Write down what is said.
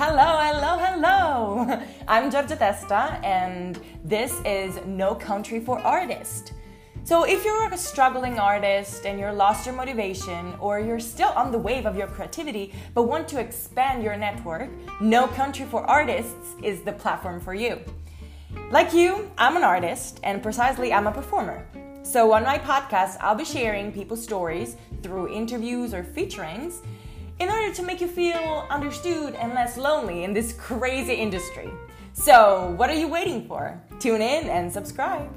Hello, hello, hello! I'm Giorgia Testa, and this is No Country for Artists. So, if you're a struggling artist and you're lost your motivation, or you're still on the wave of your creativity but want to expand your network, No Country for Artists is the platform for you. Like you, I'm an artist, and precisely, I'm a performer. So, on my podcast, I'll be sharing people's stories through interviews or featurings in order to make you feel understood and less lonely in this crazy industry. So, what are you waiting for? Tune in and subscribe.